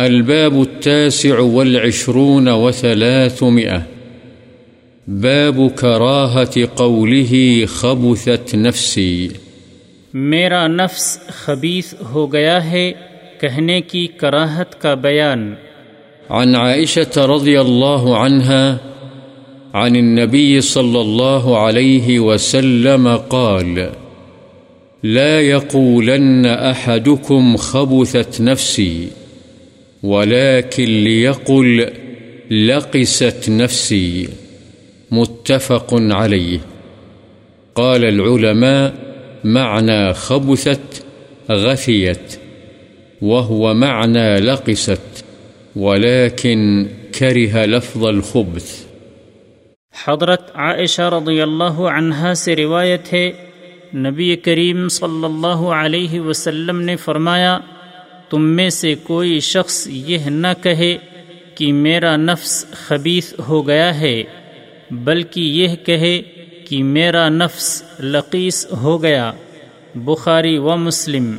الباب التاسع والعشرون وثلاثمئة باب كراهة قوله خبثت نفسي. میرا نفس خبیث ہو گیا ہے کہنے کی کراہت کا بیان۔ عن عائشة رضي الله عنها عن النبي صلى الله عليه وسلم قال لا يقولن أحدكم خبثت نفسي ولكن ليقل لقست نفسي متفق عليه. قال العلماء معنى خبثت غثيت وهو معنى لقست، ولكن كره لفظ الخبث. حضرت عائشہ رضی اللہ عنہا سے روایت ہے، نبی کریم صلی اللہ علیہ وسلم نے فرمایا تم میں سے کوئی شخص یہ نہ کہے کہ میرا نفس خبیث ہو گیا ہے، بلکہ یہ کہے کہ میرا نفس لقیس ہو گیا۔ بخاری و مسلم۔